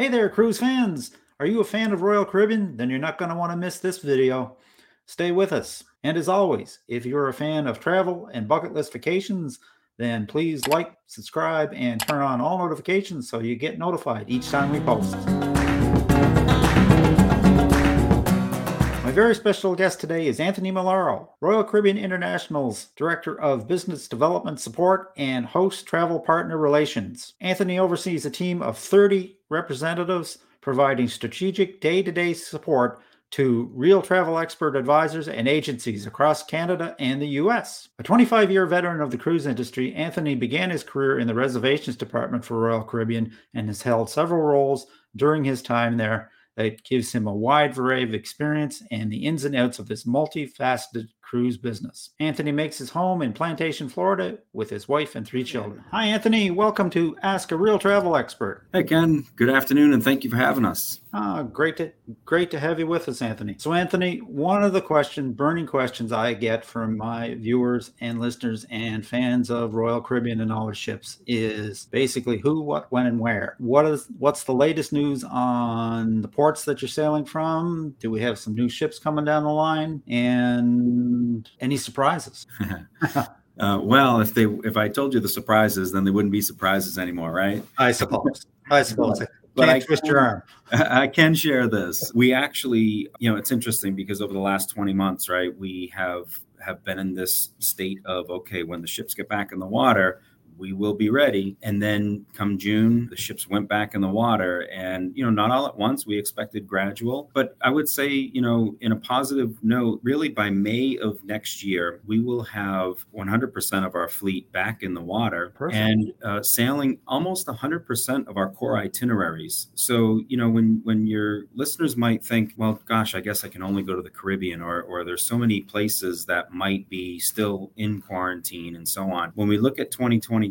Hey there, cruise fans! Are you a fan of Royal Caribbean? Then you're not going to want to miss this video. Stay with us. And as always, if you're a fan of travel and bucket list vacations, then please like, subscribe, and turn on all notifications so you get notified each time we post. My very special guest today is Anthony Millaro, Royal Caribbean International's Director of Business Development Support and Host Travel Partner Relations. Anthony oversees a team of 30 representatives providing strategic day to day support to real travel expert advisors and agencies across Canada and the US. A 25 year veteran of the cruise industry, Anthony began his career in the reservations department for Royal Caribbean and has held several roles during his time there that gives him a wide variety of experience and the ins and outs of this multifaceted cruise business. Anthony makes his home in Plantation, Florida with his wife and three children. Hi, Anthony. Welcome to Ask a Real Travel Expert. Hey, Ken. Good afternoon, and thank you for having us. Ah, great to great to have you with us, Anthony. So, Anthony, one of the question, burning questions I get from my viewers and listeners and fans of Royal Caribbean and all its ships is basically who, what, when, and where. What is what's the latest news on the ports that you're sailing from? Do we have some new ships coming down the line? And any surprises? Uh, well, if they if I told you the surprises, then they wouldn't be surprises anymore, right? I suppose. I suppose. But Can't I twist your arm. I can share this. We actually, you know, it's interesting because over the last 20 months, right, we have have been in this state of okay, when the ships get back in the water, we will be ready. And then come June, the ships went back in the water. And, you know, not all at once. We expected gradual. But I would say, you know, in a positive note, really by May of next year, we will have 100% of our fleet back in the water Perfect. and uh, sailing almost 100% of our core itineraries. So, you know, when, when your listeners might think, well, gosh, I guess I can only go to the Caribbean or, or there's so many places that might be still in quarantine and so on. When we look at 2020,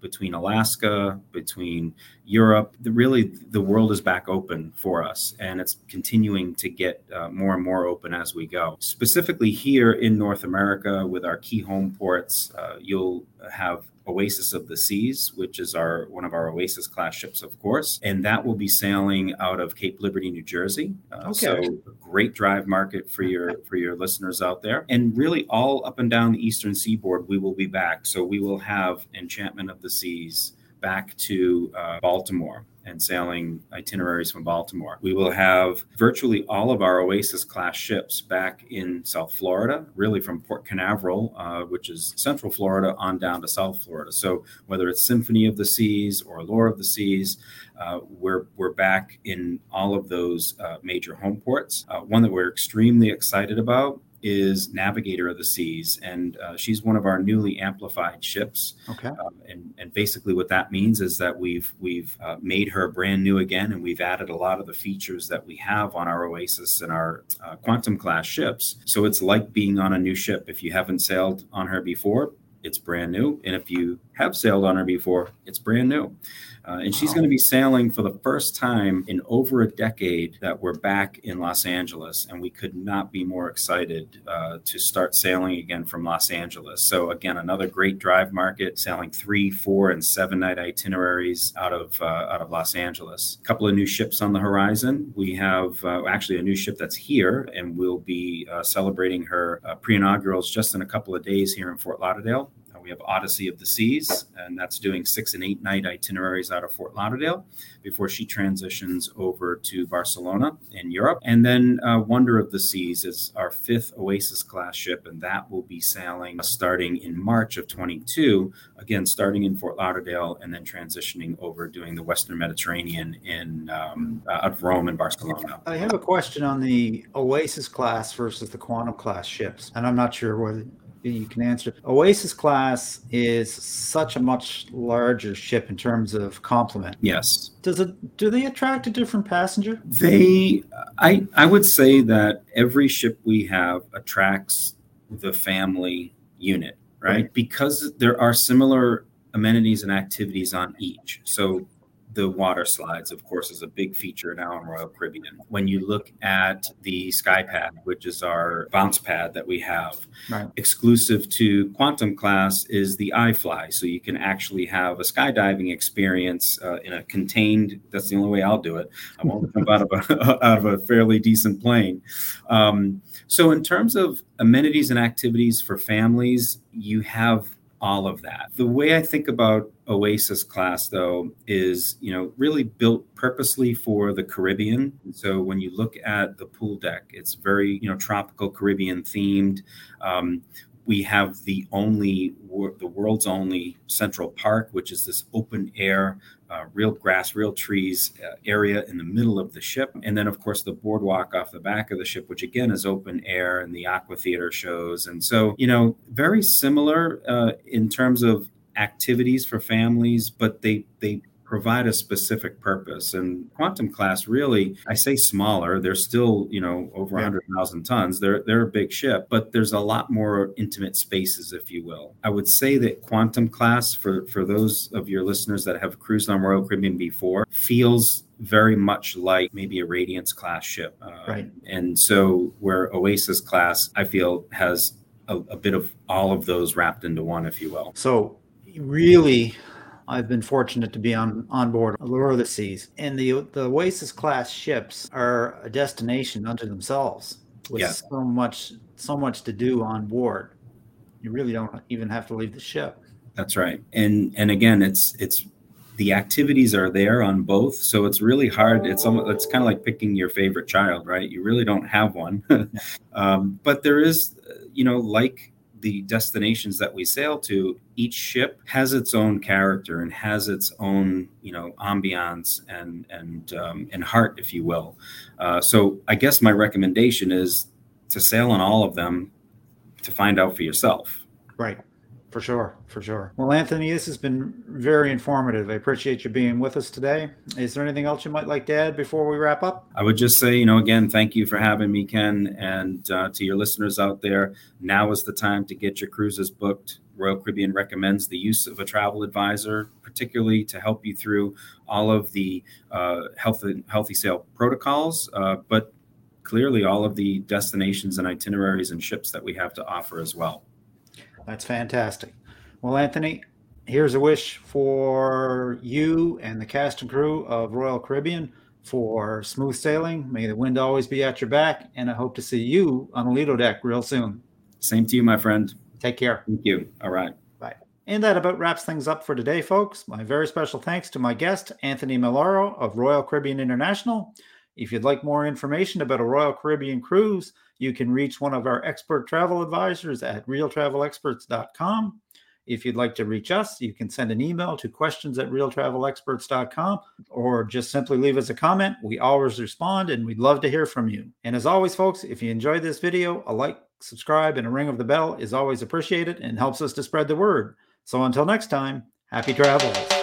between Alaska, between Europe. The, really, the world is back open for us, and it's continuing to get uh, more and more open as we go. Specifically, here in North America, with our key home ports, uh, you'll have Oasis of the Seas, which is our one of our Oasis class ships, of course, and that will be sailing out of Cape Liberty, New Jersey. Uh, okay. So great drive market for your for your listeners out there, and really all up and down the eastern seaboard, we will be back. So we will have Enchantment of the Seas back to uh, Baltimore and sailing itineraries from Baltimore. We will have virtually all of our Oasis class ships back in South Florida, really from Port Canaveral, uh, which is Central Florida, on down to South Florida. So whether it's Symphony of the Seas or Allure of the Seas, uh, we're we're back in all of those uh, major home ports. Uh, one that we're extremely excited about is Navigator of the Seas, and uh, she's one of our newly amplified ships. Okay. Um, and and basically, what that means is that we've we've uh, made her brand new again, and we've added a lot of the features that we have on our Oasis and our uh, Quantum class ships. So it's like being on a new ship. If you haven't sailed on her before, it's brand new, and if you have sailed on her before, it's brand new. Uh, and she's going to be sailing for the first time in over a decade that we're back in Los Angeles. And we could not be more excited uh, to start sailing again from Los Angeles. So, again, another great drive market, sailing three, four, and seven night itineraries out of, uh, out of Los Angeles. A couple of new ships on the horizon. We have uh, actually a new ship that's here, and we'll be uh, celebrating her uh, pre inaugurals just in a couple of days here in Fort Lauderdale. We have Odyssey of the Seas, and that's doing six and eight night itineraries out of Fort Lauderdale before she transitions over to Barcelona in Europe. And then uh, Wonder of the Seas is our fifth Oasis class ship, and that will be sailing starting in March of 22, again, starting in Fort Lauderdale and then transitioning over doing the Western Mediterranean in um, uh, out of Rome and Barcelona. I have a question on the Oasis class versus the Quantum class ships, and I'm not sure whether you can answer. Oasis class is such a much larger ship in terms of complement. Yes. Does it do they attract a different passenger? They I I would say that every ship we have attracts the family unit, right? right. Because there are similar amenities and activities on each. So the water slides, of course, is a big feature now in Royal Caribbean. When you look at the Sky Pad, which is our bounce pad that we have, right. exclusive to Quantum Class is the iFly. So you can actually have a skydiving experience uh, in a contained. That's the only way I'll do it. I won't jump out of a out of a fairly decent plane. Um, so in terms of amenities and activities for families, you have all of that. The way I think about Oasis class though is, you know, really built purposely for the Caribbean. So when you look at the pool deck, it's very, you know, tropical Caribbean themed. Um, we have the only the world's only central park which is this open air uh, real grass real trees uh, area in the middle of the ship. And then of course the boardwalk off the back of the ship which again is open air and the aqua theater shows. And so you know very similar uh, in terms of activities for families but they they provide a specific purpose. And quantum class really, I say smaller, they're still, you know, over yeah. 100,000 tons. They're they're a big ship, but there's a lot more intimate spaces if you will. I would say that quantum class for for those of your listeners that have cruised on Royal Caribbean before feels very much like maybe a Radiance class ship. Uh, right. And so where Oasis class I feel has a, a bit of all of those wrapped into one if you will. So really I've been fortunate to be on, on board Allure of the Seas. And the, the Oasis class ships are a destination unto themselves with yeah. so much so much to do on board. You really don't even have to leave the ship. That's right. And and again, it's it's the activities are there on both, so it's really hard. It's almost it's kind of like picking your favorite child, right? You really don't have one, um, but there is, you know, like the destinations that we sail to, each ship has its own character and has its own, you know, ambiance and and um, and heart, if you will. Uh, so I guess my recommendation is to sail on all of them to find out for yourself. Right. For sure, for sure. Well, Anthony, this has been very informative. I appreciate you being with us today. Is there anything else you might like to add before we wrap up? I would just say, you know, again, thank you for having me, Ken, and uh, to your listeners out there. Now is the time to get your cruises booked. Royal Caribbean recommends the use of a travel advisor, particularly to help you through all of the uh, healthy healthy sail protocols, uh, but clearly all of the destinations and itineraries and ships that we have to offer as well. That's fantastic. Well, Anthony, here's a wish for you and the cast and crew of Royal Caribbean for smooth sailing. May the wind always be at your back, and I hope to see you on a Lido deck real soon. Same to you, my friend. Take care. Thank you. All right. Bye. And that about wraps things up for today, folks. My very special thanks to my guest, Anthony Millaro of Royal Caribbean International. If you'd like more information about a Royal Caribbean cruise, you can reach one of our expert travel advisors at realtravelexperts.com. If you'd like to reach us, you can send an email to questions at realtravelexperts.com or just simply leave us a comment. We always respond and we'd love to hear from you. And as always, folks, if you enjoyed this video, a like, subscribe, and a ring of the bell is always appreciated and helps us to spread the word. So until next time, happy travels.